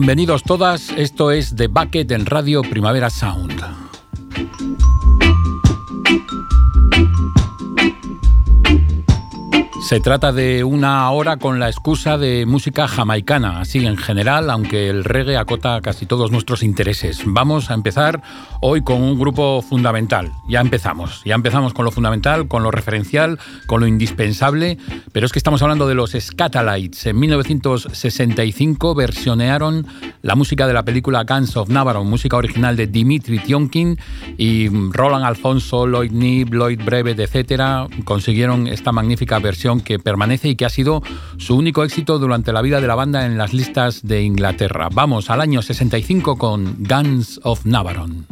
Bienvenidos todas, esto es The Bucket en Radio Primavera Sound. Se trata de una hora con la excusa de música jamaicana, así en general, aunque el reggae acota casi todos nuestros intereses. Vamos a empezar hoy con un grupo fundamental. Ya empezamos, ya empezamos con lo fundamental, con lo referencial, con lo indispensable, pero es que estamos hablando de los Scatalites. En 1965 versionearon la música de la película Guns of Navarone, música original de Dimitri Tionkin y Roland Alfonso, Lloyd Nib, Lloyd Brevet, etc. consiguieron esta magnífica versión que permanece y que ha sido su único éxito durante la vida de la banda en las listas de Inglaterra. Vamos al año 65 con Guns of Navarone.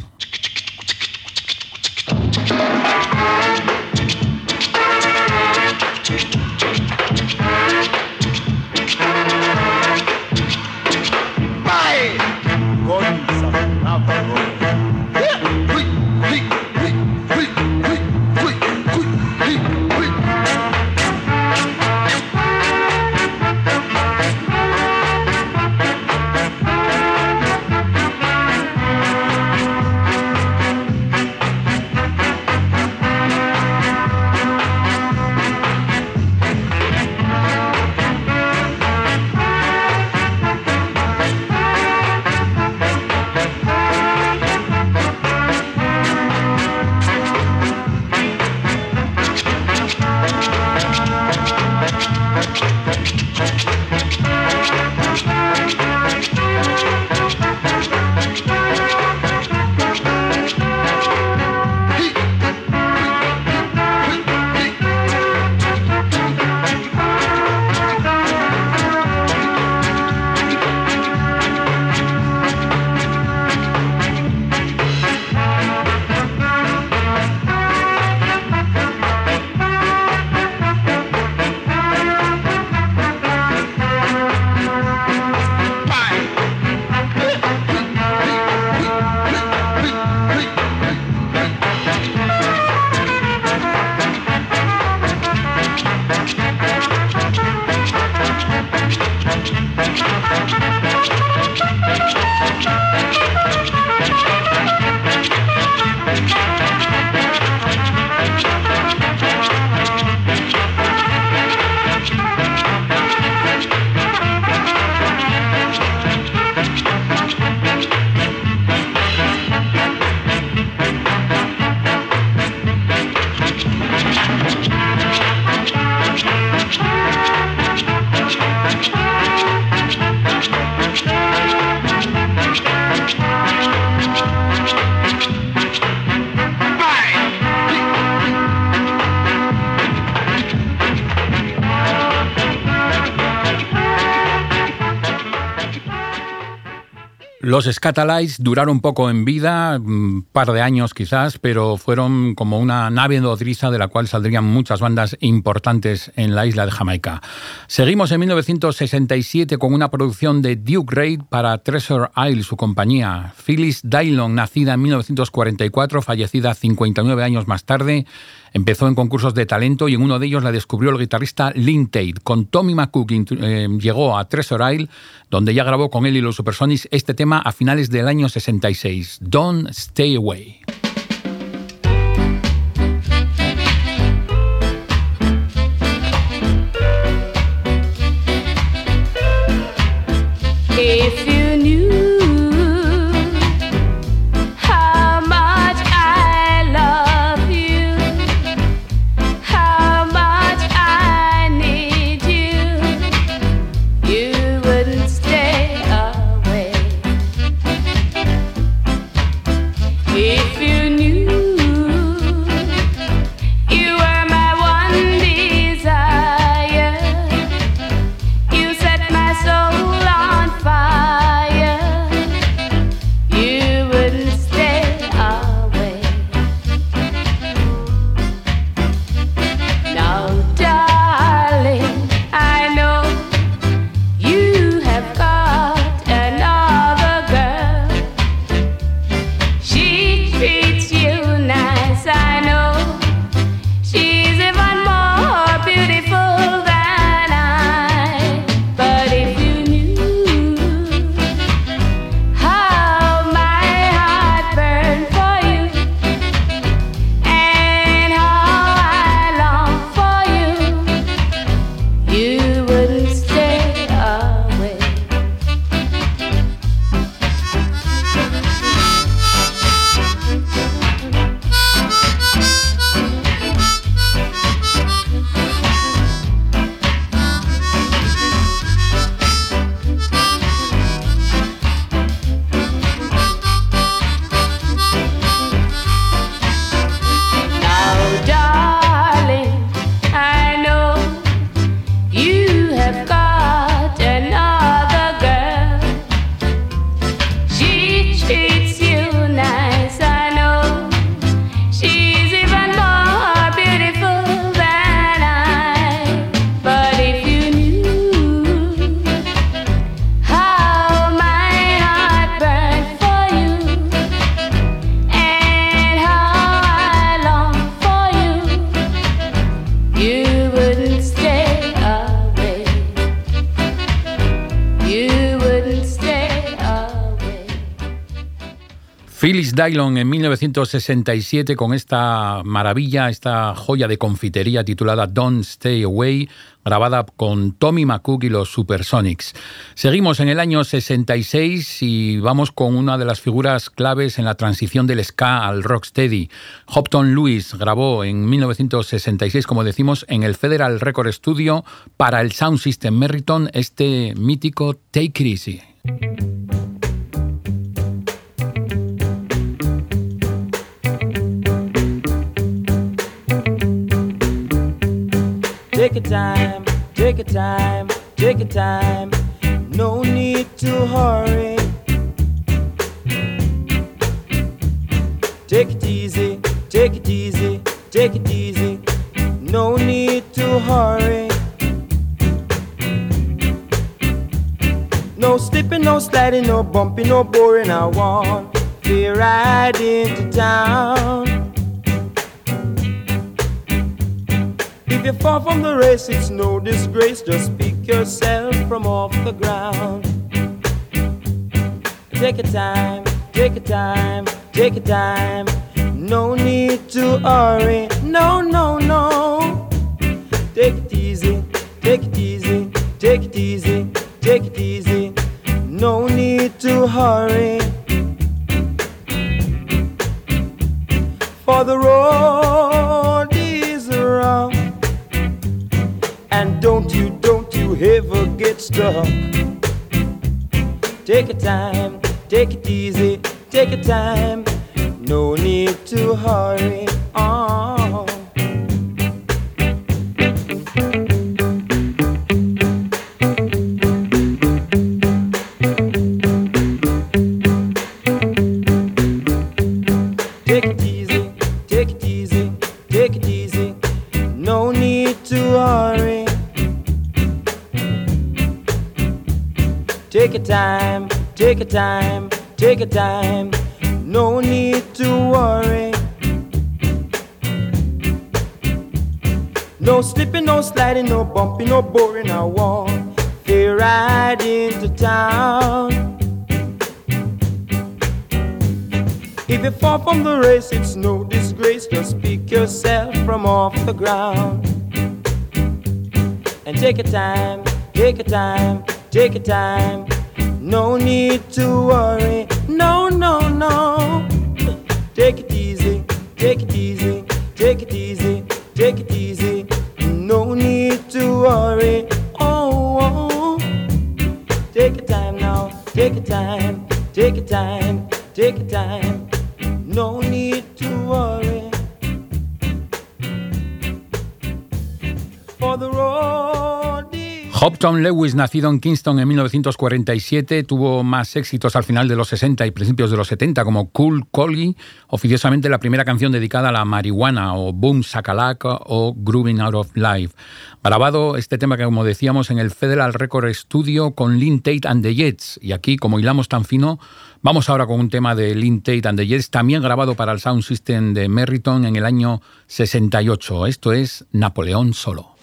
Los Scatalites duraron poco en vida, un par de años quizás, pero fueron como una nave nodriza de la cual saldrían muchas bandas importantes en la isla de Jamaica. Seguimos en 1967 con una producción de Duke Reid para Treasure Isle, su compañía. Phyllis Dylon, nacida en 1944, fallecida 59 años más tarde, Empezó en concursos de talento y en uno de ellos la descubrió el guitarrista Lynn Tate. Con Tommy McCook eh, llegó a Treasure Isle, donde ya grabó con él y los Supersonics este tema a finales del año 66, Don't Stay Away. Dylon en 1967 con esta maravilla, esta joya de confitería titulada Don't Stay Away, grabada con Tommy McCook y los Supersonics. Seguimos en el año 66 y vamos con una de las figuras claves en la transición del ska al rocksteady. Hopton Lewis grabó en 1966, como decimos, en el Federal Record Studio para el Sound System Merriton este mítico Take It Easy. Take your time, take your time, take your time. No need to hurry. Take it easy, take it easy, take it easy. No need to hurry. No slipping, no sliding, no bumping, no boring. I want to ride into town. If you fall from the race, it's no disgrace. Just pick yourself from off the ground. Take your time, take your time, take your time. No need to hurry. No, no, no. Take it easy, take it easy, take it easy, take it easy. No need to hurry. For the road is rough don't you, don't you ever get stuck. Take your time, take it easy, take your time. No need to hurry the ground. And take your time, take your time, take your time. No need to worry. Lewis, nacido en Kingston en 1947, tuvo más éxitos al final de los 60 y principios de los 70 como Cool Collie, oficiosamente la primera canción dedicada a la marihuana, o Boom Sakalaka o Grooving Out of Life. Grabado este tema que como decíamos en el Federal Record Studio con Lynn Tate and the Jets. Y aquí, como hilamos tan fino, vamos ahora con un tema de Lynn Tate and the Jets, también grabado para el Sound System de Merriton en el año 68. Esto es Napoleón Solo.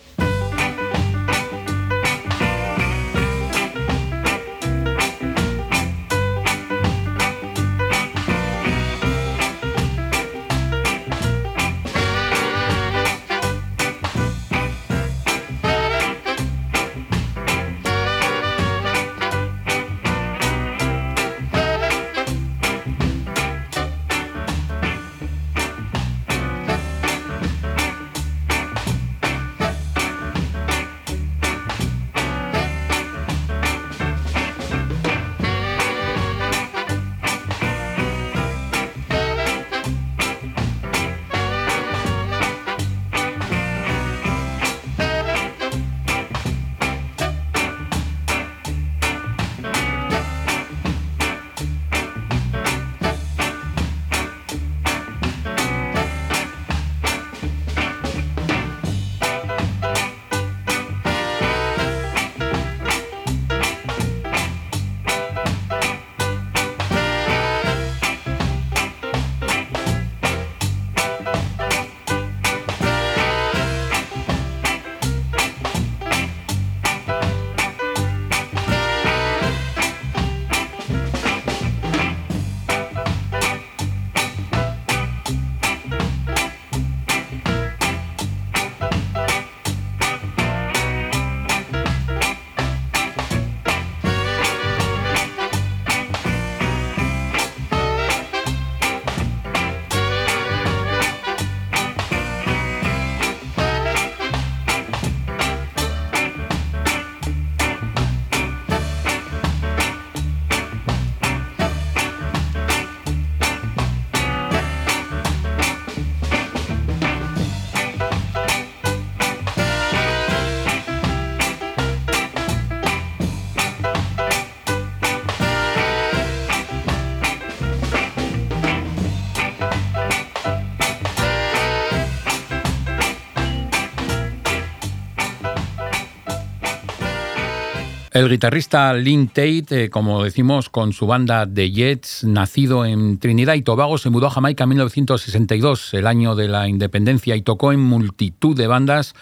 El guitarrista Lynn Tate, eh, como decimos, con su banda The Jets, nacido en Trinidad y Tobago, se mudó a Jamaica en 1962, el año de la independencia, y tocó en multitud de bandas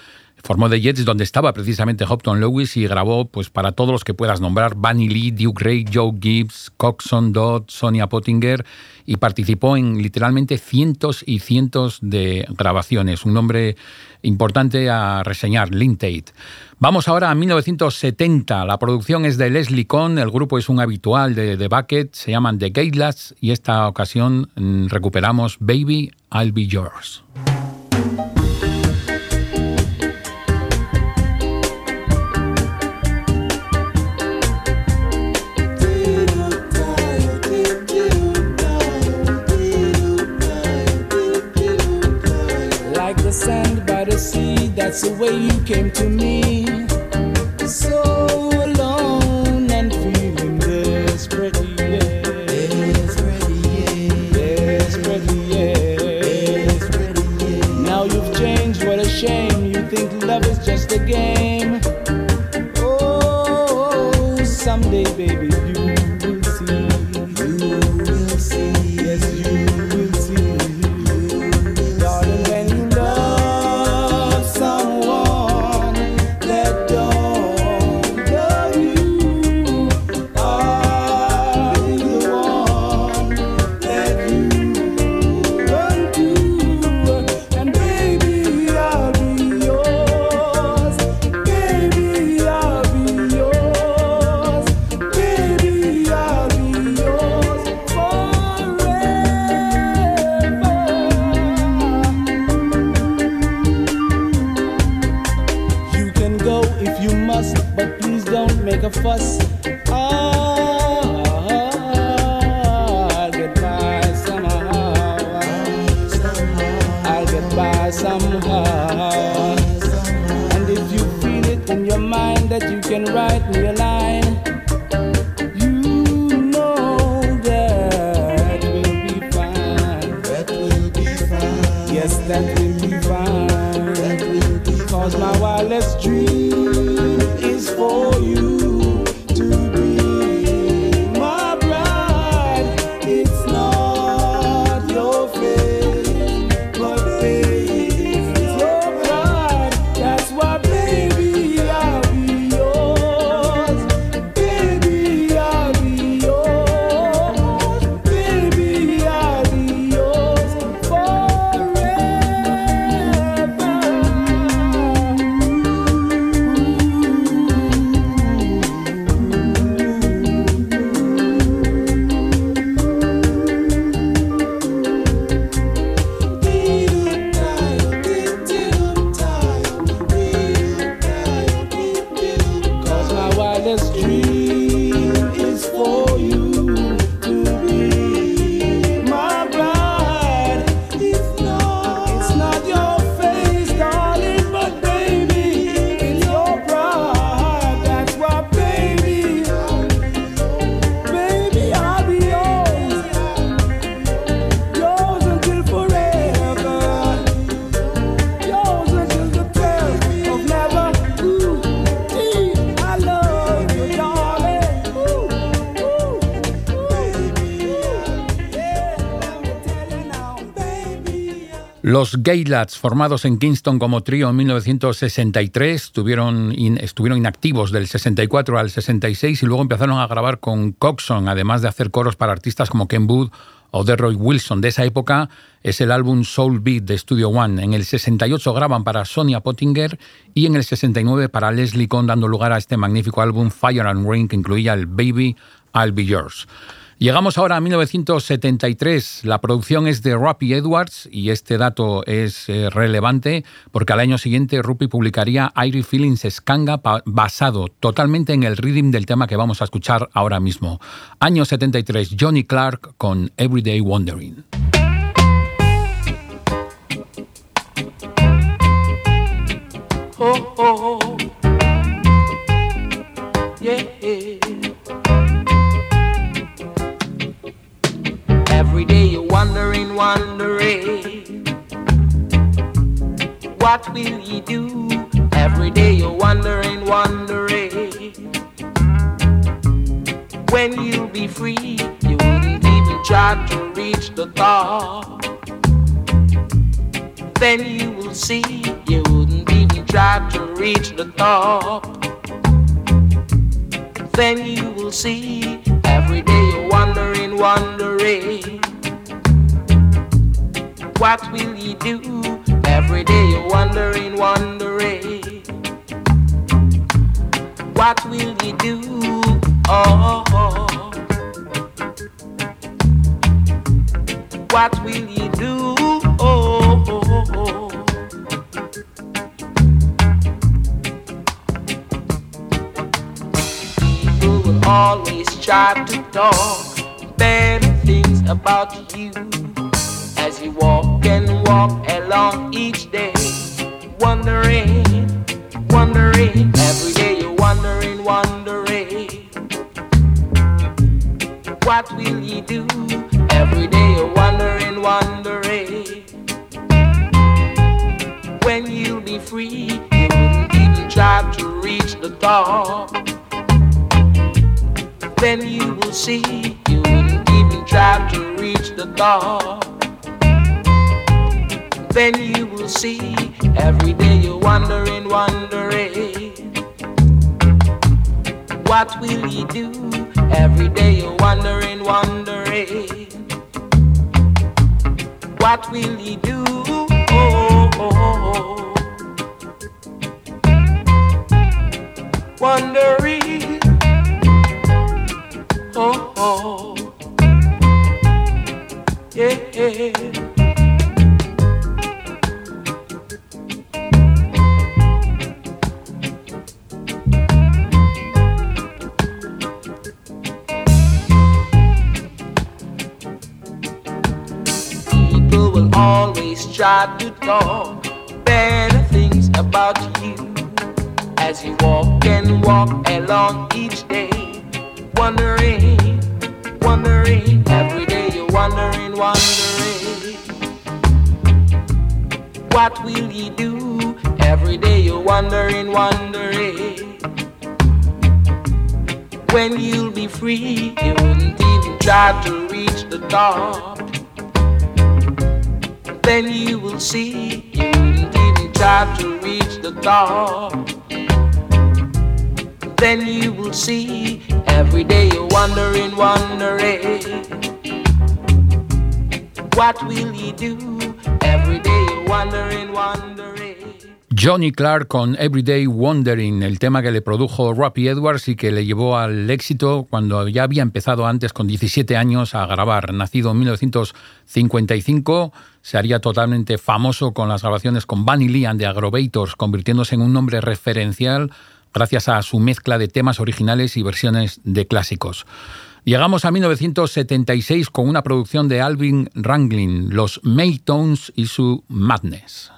Formó The Jets, donde estaba precisamente Hopton Lewis y grabó pues para todos los que puedas nombrar, Bunny Lee, Duke Ray, Joe Gibbs, Coxon Dodd, Sonia Pottinger y participó en literalmente cientos y cientos de grabaciones. Un nombre importante a reseñar, Lynn Tate. Vamos ahora a 1970. La producción es de Leslie Cohn, el grupo es un habitual de The Bucket, se llaman The Gateless y esta ocasión mm, recuperamos Baby, I'll Be Yours. That's the way you came to me. So alone and feeling. Desperate, yeah. Desperate, yeah. Desperate, yeah. Now you've changed, what a shame. You think love is just a game. Los Gaylads, formados en Kingston como trío en 1963, estuvieron inactivos del 64 al 66 y luego empezaron a grabar con Coxon, además de hacer coros para artistas como Ken Wood o Roy Wilson. De esa época es el álbum Soul Beat de Studio One. En el 68 graban para Sonia Pottinger y en el 69 para Leslie Cohn, dando lugar a este magnífico álbum Fire and Rain que incluía el Baby I'll Be Yours. Llegamos ahora a 1973. La producción es de Ruppy Edwards y este dato es eh, relevante porque al año siguiente Ruppy publicaría Airy Feelings Skanga basado totalmente en el rhythm del tema que vamos a escuchar ahora mismo. Año 73, Johnny Clark con Everyday Wondering. Oh, oh, oh. Reach the top. Then you will see, every day you're wondering, wondering. What will you do? What will he do? Every day you're wondering, wondering. What will you do? Oh, oh, oh. Wondering. Reach. Then you will see, you even try to reach the top. Then you will see, every day you're wondering, wondering. What will you do? Every day you're wondering, wondering. Johnny Clark con Everyday Wondering, el tema que le produjo Robbie Edwards y que le llevó al éxito cuando ya había empezado antes con 17 años a grabar. Nacido en 1955, se haría totalmente famoso con las grabaciones con Bunny Lee and the convirtiéndose en un nombre referencial gracias a su mezcla de temas originales y versiones de clásicos. Llegamos a 1976 con una producción de Alvin Ranglin, los Maytones y su Madness.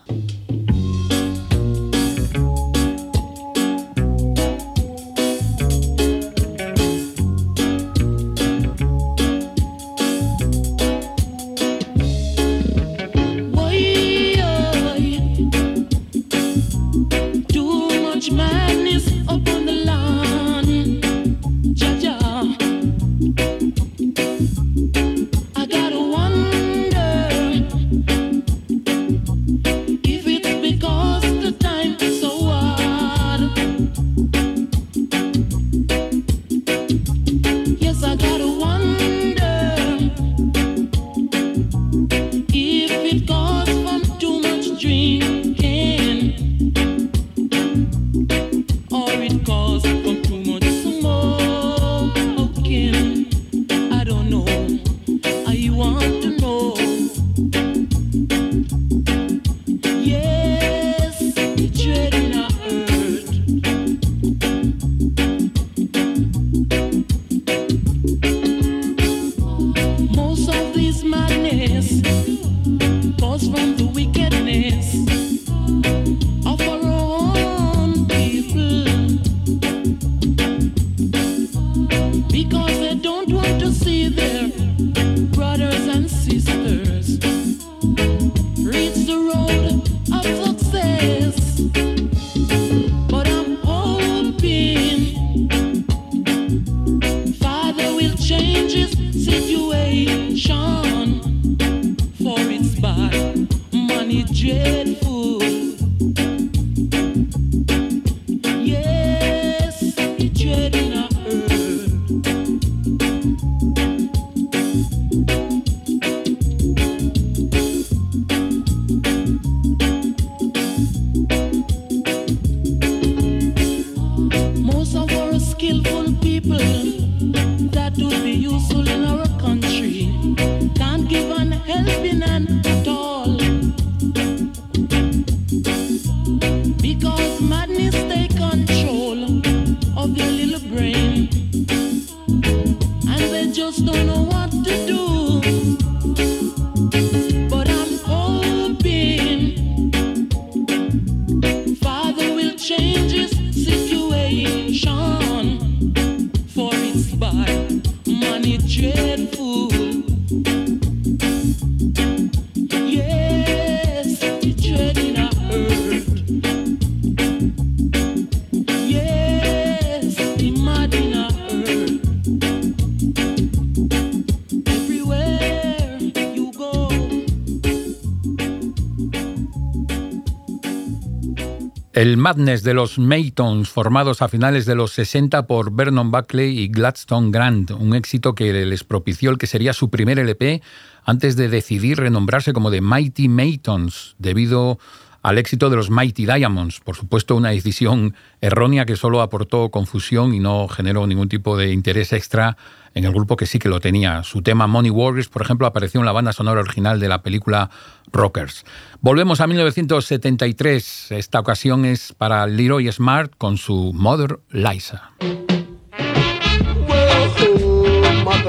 El Madness de los Maytons, formados a finales de los 60 por Vernon Buckley y Gladstone Grant, un éxito que les propició el que sería su primer LP antes de decidir renombrarse como The Mighty Maytons, debido al éxito de los Mighty Diamonds. Por supuesto, una decisión errónea que solo aportó confusión y no generó ningún tipo de interés extra en el grupo que sí que lo tenía. Su tema Money Warriors, por ejemplo, apareció en la banda sonora original de la película Rockers. Volvemos a 1973. Esta ocasión es para Leroy Smart con su Mother Liza.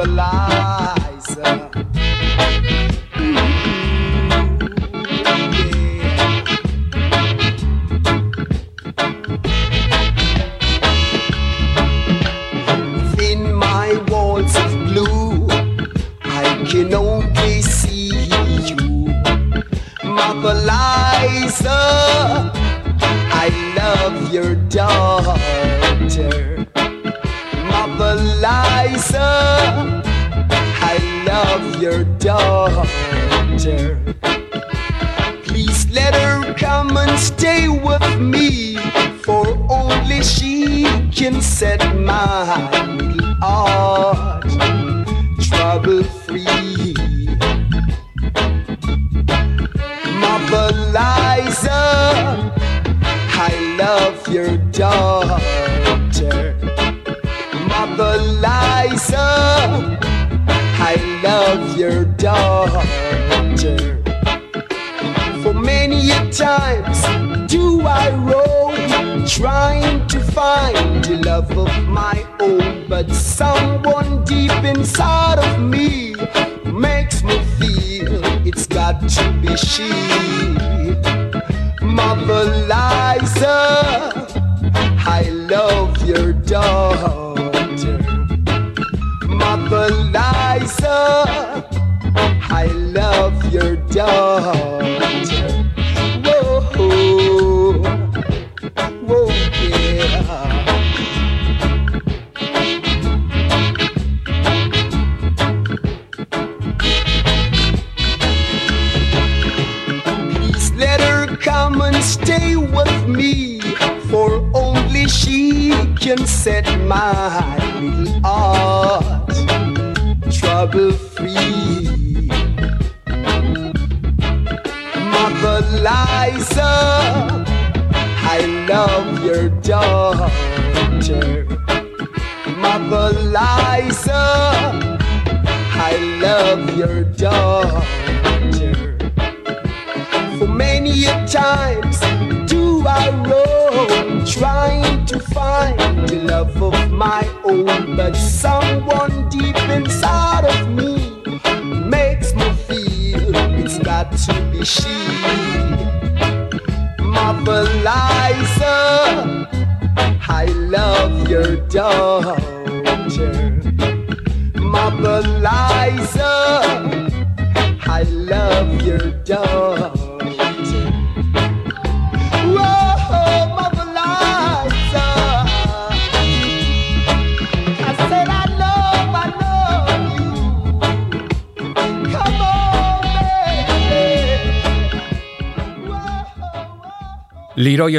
Liza, I love your daughter. Mother Liza, I love your daughter. Please let her come and stay with me, for only she can set my heart trouble Mother Liza, I love your daughter. Mother Liza, I love your daughter. For many a times do I roam, trying to find the love of my own, but someone deep inside of me makes me feel got to be she. Mother Liza, I love your daughter.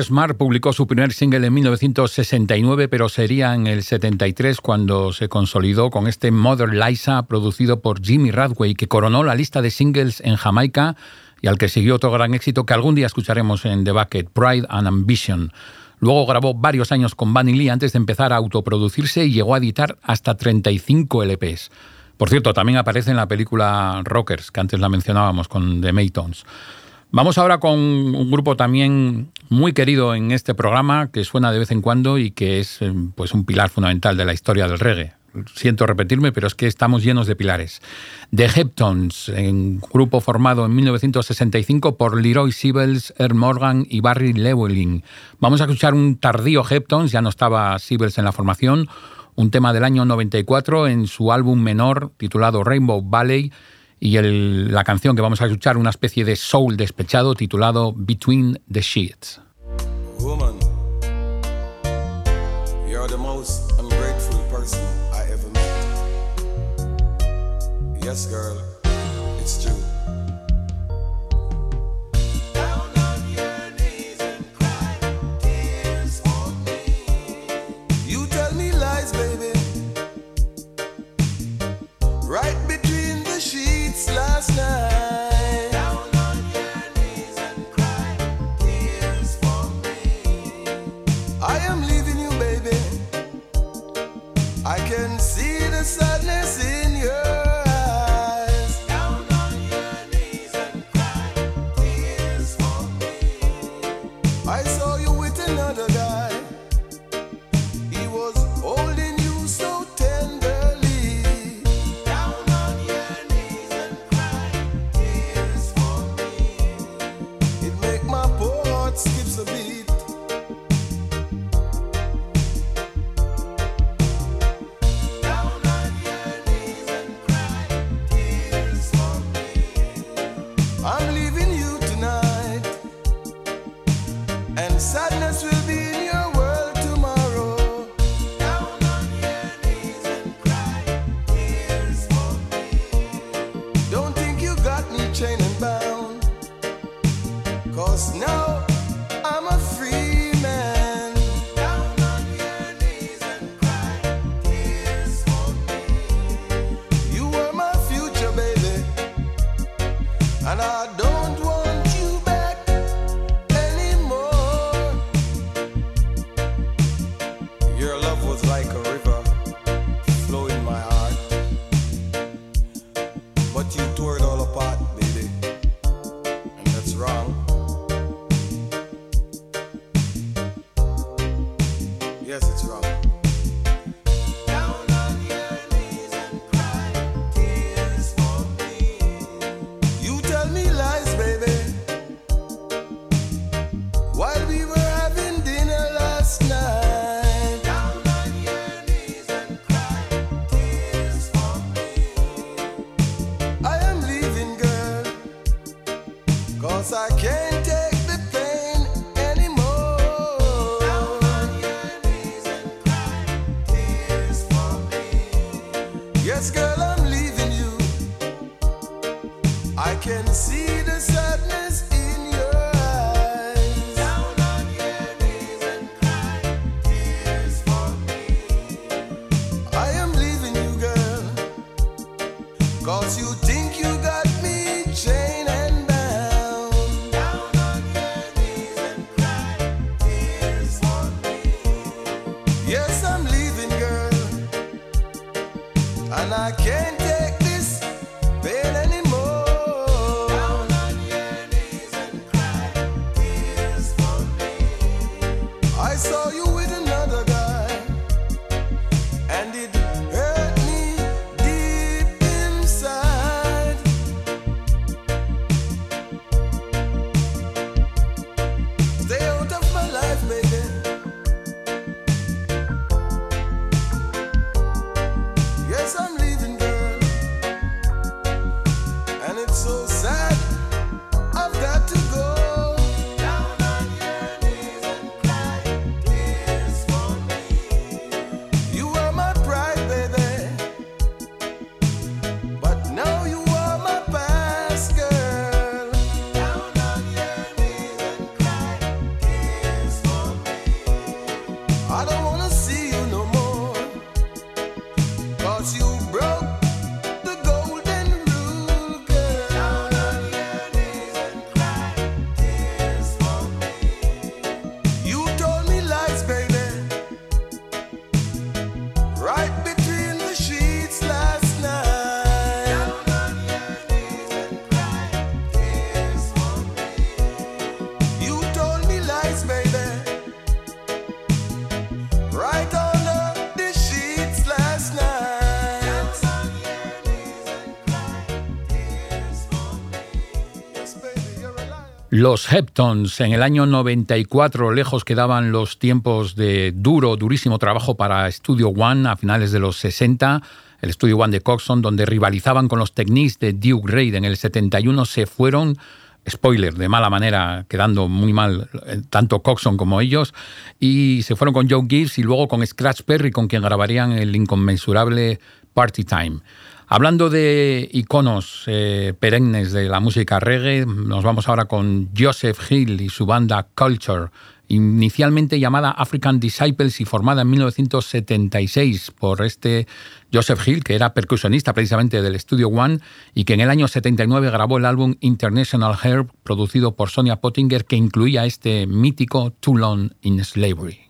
Smart publicó su primer single en 1969, pero sería en el 73 cuando se consolidó con este Mother Liza, producido por Jimmy Radway, que coronó la lista de singles en Jamaica y al que siguió otro gran éxito que algún día escucharemos en The Bucket, Pride and Ambition. Luego grabó varios años con Bunny Lee antes de empezar a autoproducirse y llegó a editar hasta 35 LPs. Por cierto, también aparece en la película Rockers, que antes la mencionábamos con The Maytons. Vamos ahora con un grupo también muy querido en este programa, que suena de vez en cuando y que es eh, pues, un pilar fundamental de la historia del reggae. Siento repetirme, pero es que estamos llenos de pilares. The Heptons, un grupo formado en 1965 por Leroy Sibbles, Earl Morgan y Barry Llewellyn. Vamos a escuchar un tardío Heptons, ya no estaba Sibbles en la formación, un tema del año 94 en su álbum menor titulado Rainbow Valley, y el, la canción que vamos a escuchar, una especie de soul despechado titulado Between the Sheets. can see. Los Heptons en el año 94, lejos quedaban los tiempos de duro, durísimo trabajo para Studio One a finales de los 60, el Studio One de Coxon, donde rivalizaban con los Techniques de Duke Reid. En el 71 se fueron, spoiler, de mala manera, quedando muy mal eh, tanto Coxon como ellos, y se fueron con Joe Gibbs y luego con Scratch Perry, con quien grabarían el inconmensurable Party Time. Hablando de iconos eh, perennes de la música reggae, nos vamos ahora con Joseph Hill y su banda Culture, inicialmente llamada African Disciples y formada en 1976 por este Joseph Hill, que era percusionista precisamente del Studio One y que en el año 79 grabó el álbum International Herb, producido por Sonia Pottinger, que incluía este mítico Too Long in Slavery.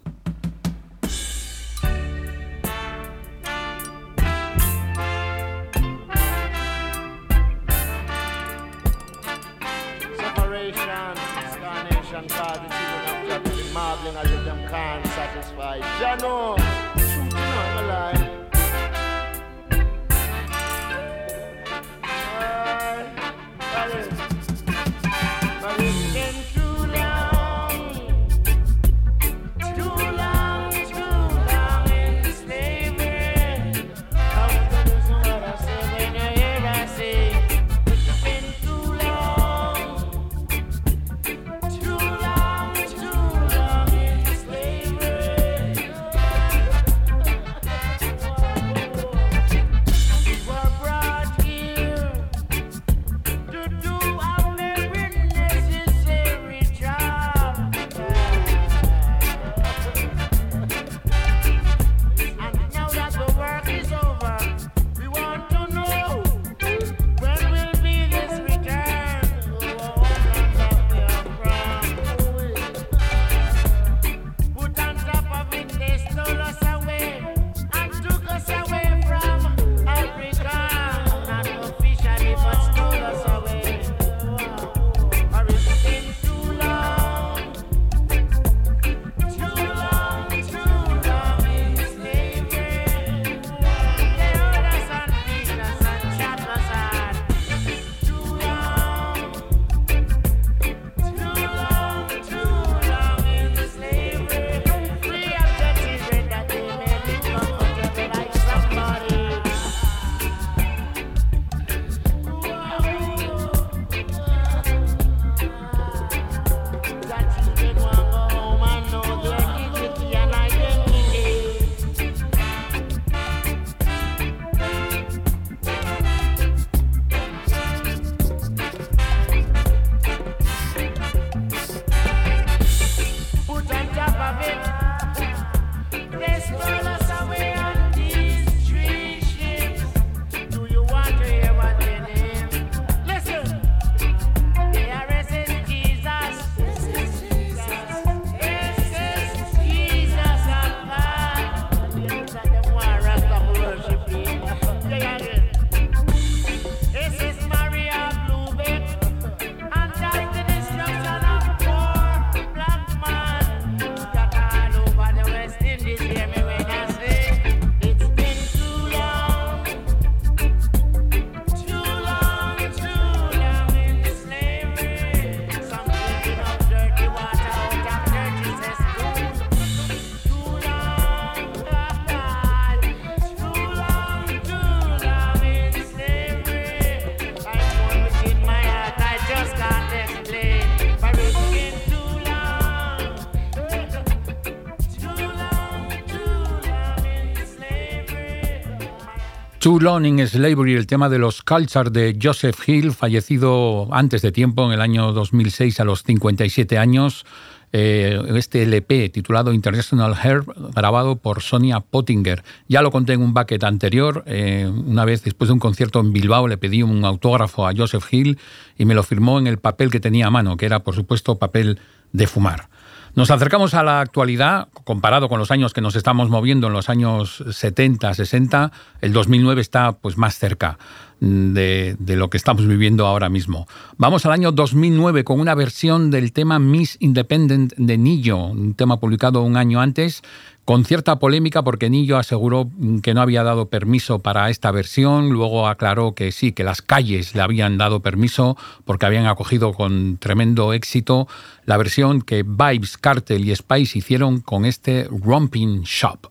Too Long in Slavery, el tema de los Culture de Joseph Hill, fallecido antes de tiempo, en el año 2006 a los 57 años. Eh, este LP titulado International Herb, grabado por Sonia Pottinger. Ya lo conté en un bucket anterior. Eh, una vez después de un concierto en Bilbao le pedí un autógrafo a Joseph Hill y me lo firmó en el papel que tenía a mano, que era por supuesto papel de fumar. Nos acercamos a la actualidad, comparado con los años que nos estamos moviendo en los años 70, 60, el 2009 está pues más cerca de, lo que estamos viviendo ahora mismo. Vamos al año 2009 con una versión del tema Miss Independent de Nillo, un tema publicado un año antes, con cierta polémica porque Nillo aseguró que no había dado permiso para esta versión, luego aclaró que sí, que las calles le habían dado permiso porque habían acogido con tremendo éxito la versión que Vibes, Cartel y Spice hicieron con este Romping Shop.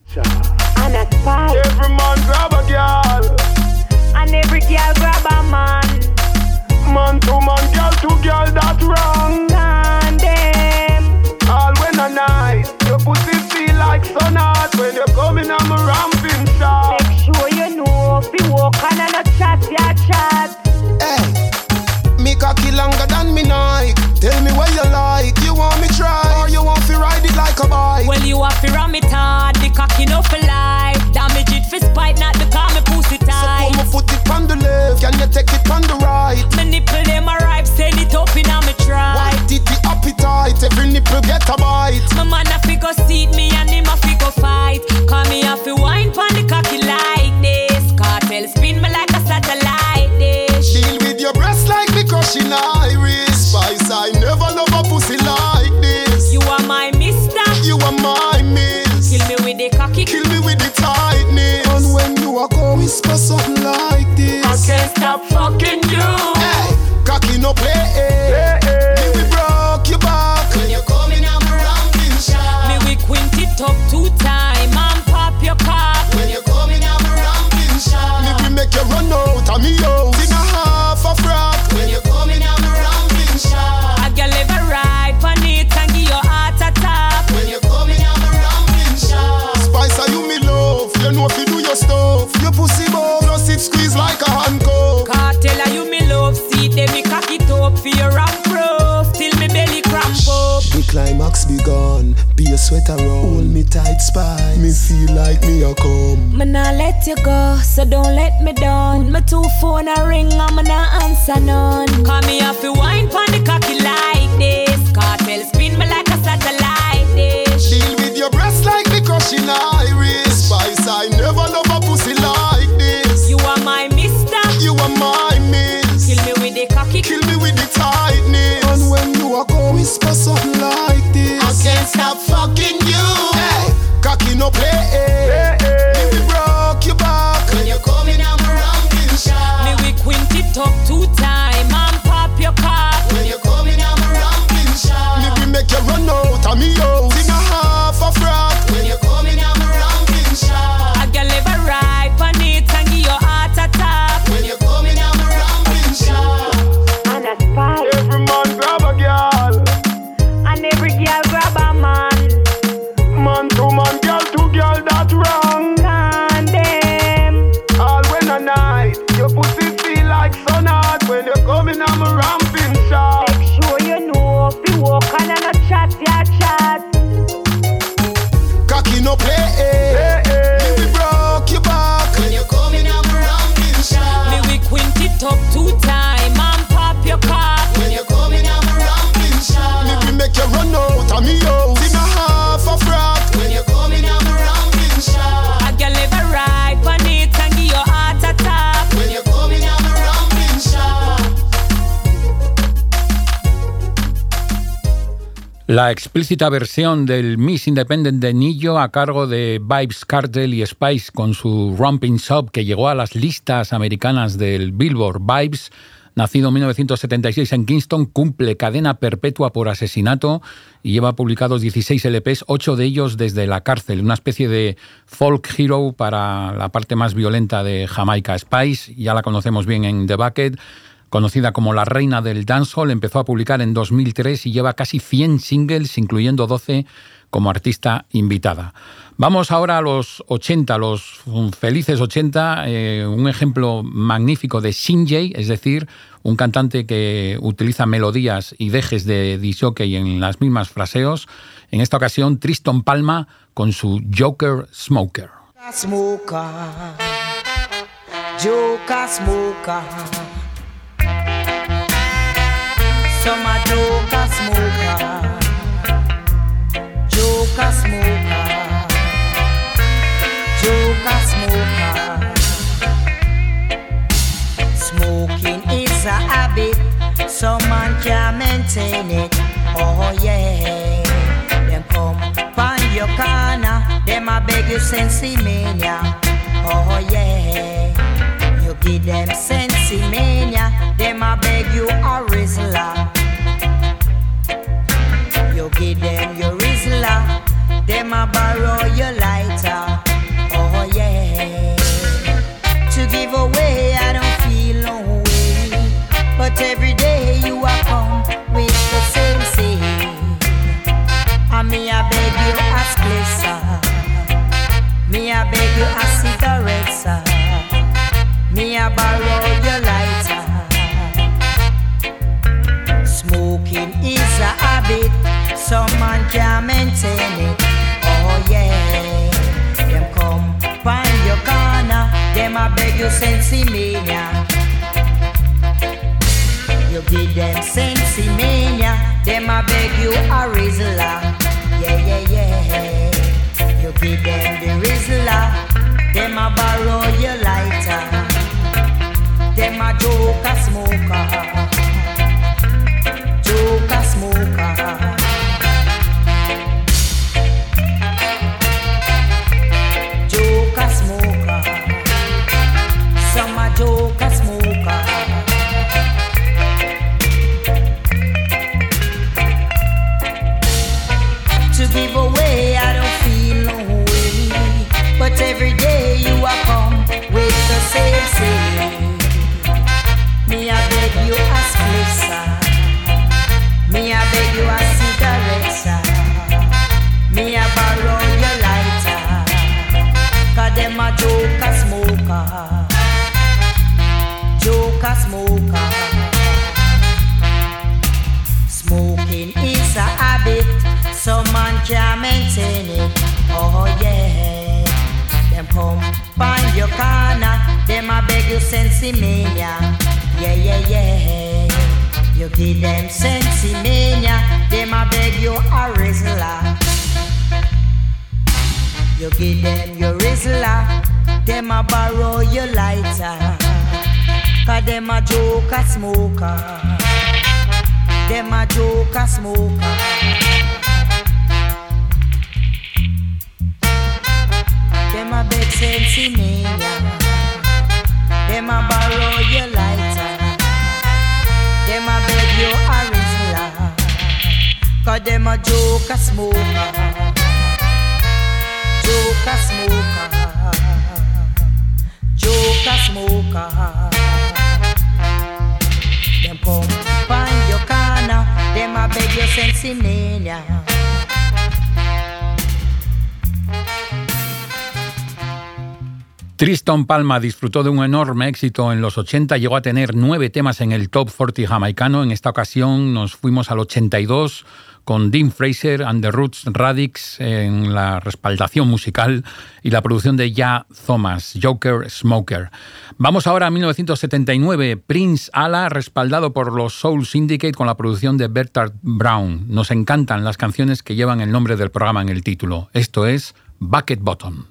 Man to man, girl to girl, that's wrong. When you're I'm a ramping shop. Make sure you know if you walk on and a chat, yeah, chat. Hey, me cocky longer than me Nike. Tell me what you like. You want me try or you want to ride it like a bike? Well, you have to ram it hard. The cocky no for life. Damage it for spite, not because me pussy tight. So come put it on the left, can you take it on the right? Me nipple them a ripe, send it up in a me try. White it the appetite, every nipple get a bite. My man a figure seat me and him fight. Call me have to wine pon the cocky like this. Cartel spin me like a satellite dish. Deal with your breast like me crushing iris. Spice, I never love a pussy like this. You are my mister. You are my miss. Kill me with the cocky. Kill me with the tightness. And when you are go whisper something like this. I can't stop fucking you. Hey, cocky no play. Like a handcuff. Cartel are you me love. See them me cock it up for your ramp proof. Till me belly cramp up. The climax begun. Be a sweater roll. Hold me tight spice. Me feel like me a come. Me nah let you go, so don't let me down. My two phone a ring and me nah answer none. Call me off the wine pon the cocky like this. Cartel spin me like a satellite dish. Deal with your breast like me crushing iris. Are go whisper something like this. I can't stop fucking you. Hey, cocky no play. Hey, hey. Me we broke your back. When you coming I'm around ramping shot. Me we quint it up two time La explícita versión del Miss Independent de Nillo a cargo de Vibes Cartel y Spice con su Romping Shop que llegó a las listas americanas del Billboard. Vibes, nacido en 1976 en Kingston, cumple cadena perpetua por asesinato y lleva publicados 16 LPs, 8 de ellos desde la cárcel, una especie de folk hero para la parte más violenta de Jamaica. Spice, ya la conocemos bien en The Bucket, Conocida como la reina del dancehall, empezó a publicar en 2003 y lleva casi 100 singles, incluyendo 12 como artista invitada. Vamos ahora a los 80, los felices 80, eh, un ejemplo magnífico de Shinjay, es decir, un cantante que utiliza melodías y dejes de disjockey en las mismas fraseos. En esta ocasión, Tristan Palma con su Joker Smoker. Smoker, Joker Smoker. Some a Joker Smoker, Joker Smoker, Joker Smoker. Smoking is a habit, some man can't maintain it. Oh yeah, them come pan your corner, them a beg you sensi mania. Oh yeah, you give them sensi mania, them a beg you give them your rizzler, them a borrow your lighter. Oh yeah, to give away I don't feel no way, but every day you are come with the same me I beg you a split, sir. Me I beg you I beg you sensi mania. You give them sensi mania, them I beg you a rizzler. Yeah, yeah, yeah. You give them the rizzler, them a borrow your lighter. Them a joker smoker, corner, them a beg you sensi mania. Yeah yeah yeah, you give them sensi mania, them a beg you a rizzler. You give them your rizzler, them a borrow your lighter. Cause them a joker smoker. Them a joker smoker. Them a beg sensi mania. Them a borrow your lighter. Them a beg you a rizzler. Cause them a joker smoker. Joker smoker. Joker smoker. Them come find your corner, them a beg your sensi mania. Tristan Palma disfrutó de un enorme éxito en los 80, llegó a tener nueve temas en el top 40 jamaicano. En esta ocasión nos fuimos al 82 con Dean Fraser and the Roots Radix en la respaldación musical y la producción de Ya Thomas, Joker Smoker. Vamos ahora a 1979, Prince Ala, respaldado por los Soul Syndicate con la producción de Bertard Brown. Nos encantan las canciones que llevan el nombre del programa en el título. Esto es Bucket Bottom.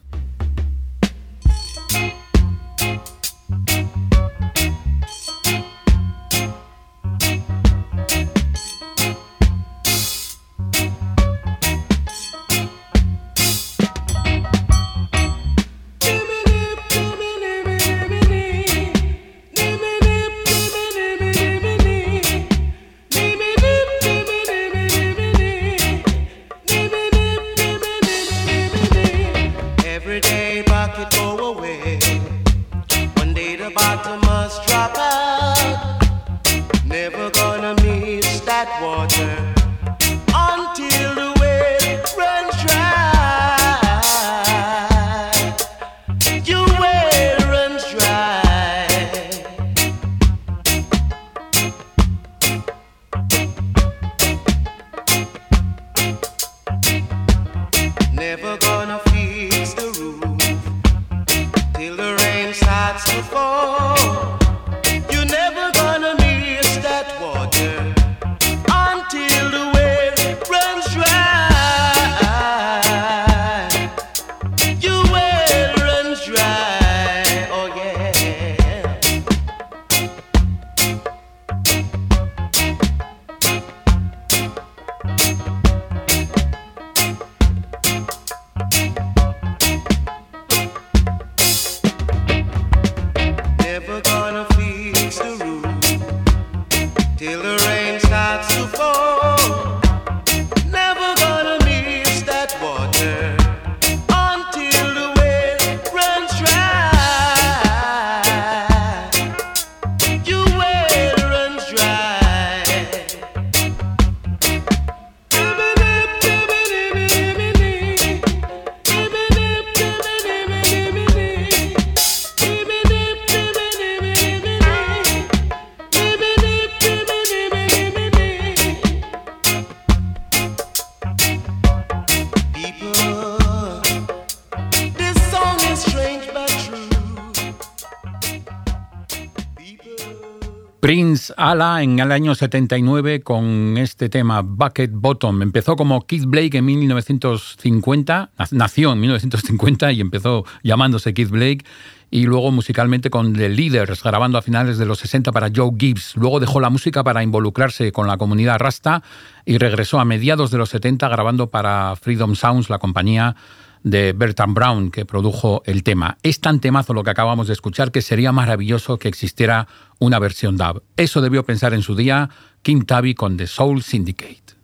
Prince Ala en el año 79 con este tema Bucket Bottom. Empezó como Keith Blake en 1950, nació en 1950 y empezó llamándose Keith Blake y luego musicalmente con The Leaders, grabando a finales de los 60 para Joe Gibbs. Luego dejó la música para involucrarse con la comunidad Rasta y regresó a mediados de los 70 grabando para Freedom Sounds, la compañía de Bertrand Brown que produjo el tema. Es tan temazo lo que acabamos de escuchar que sería maravilloso que existiera una versión dub. Eso debió pensar en su día Kim Tabby con The Soul Syndicate.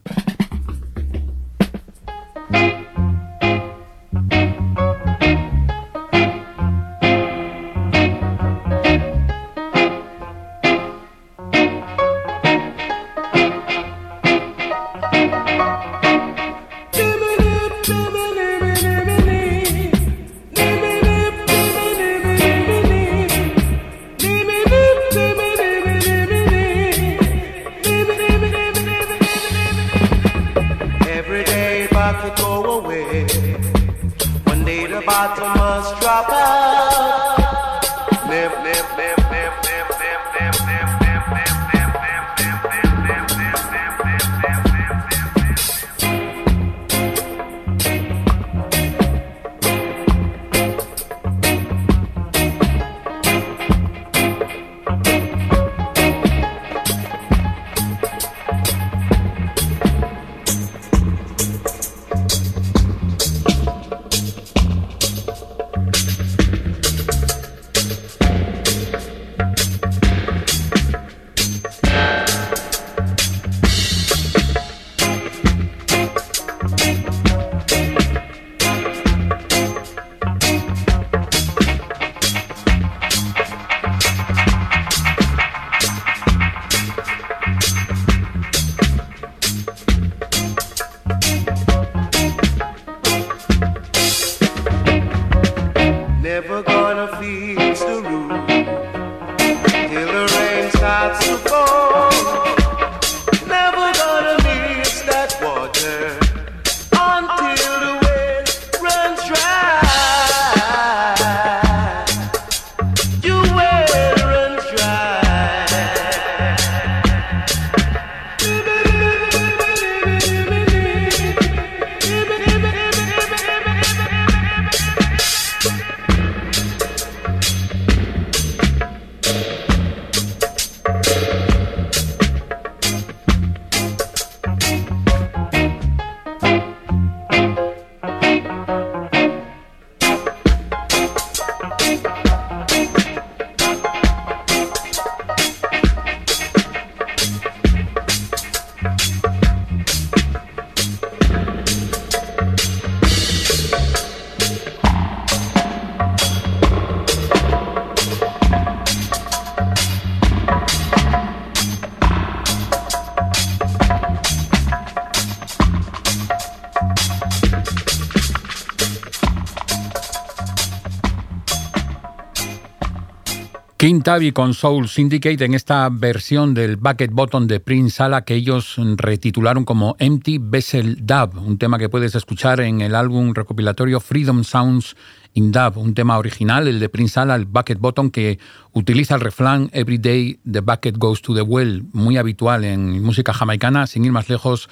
King Tabby con Soul Syndicate en esta versión del Bucket Bottom de Prince Sala que ellos retitularon como Empty Vessel Dub, un tema que puedes escuchar en el álbum recopilatorio Freedom Sounds in Dub, un tema original, el de Prince Sala, el Bucket Bottom, que utiliza el refrán Every day the bucket goes to the well, muy habitual en música jamaicana, sin ir más lejos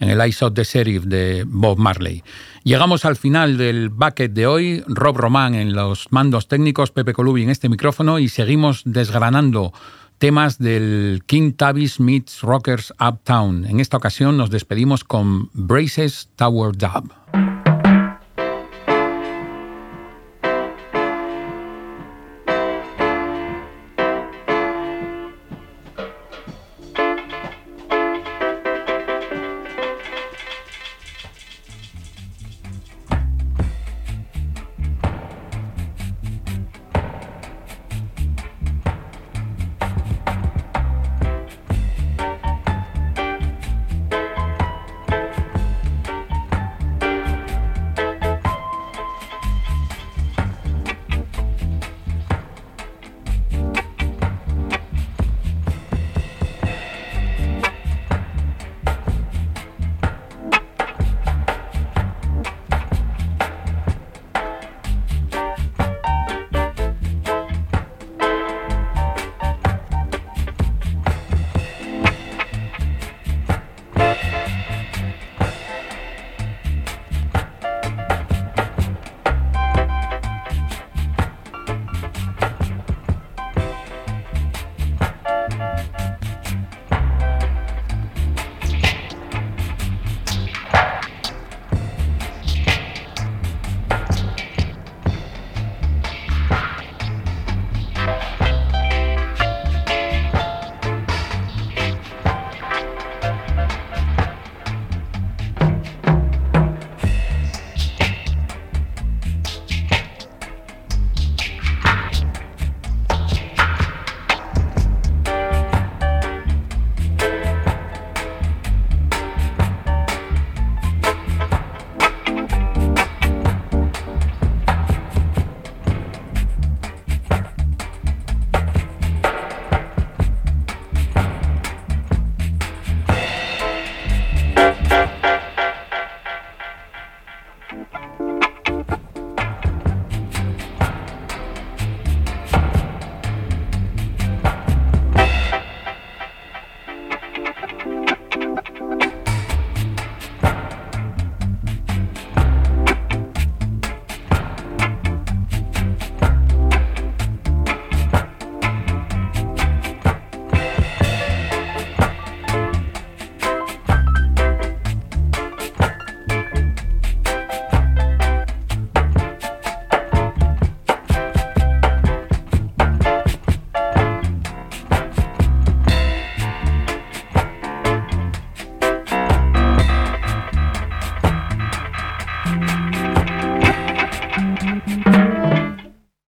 en el I of the Sheriff de Bob Marley. Llegamos al final del bucket de hoy. Rob Román en los mandos técnicos, Pepe Colubi en este micrófono y seguimos desgranando temas del King Tavis Meets Rockers Uptown. En esta ocasión nos despedimos con Braces Tower Dub.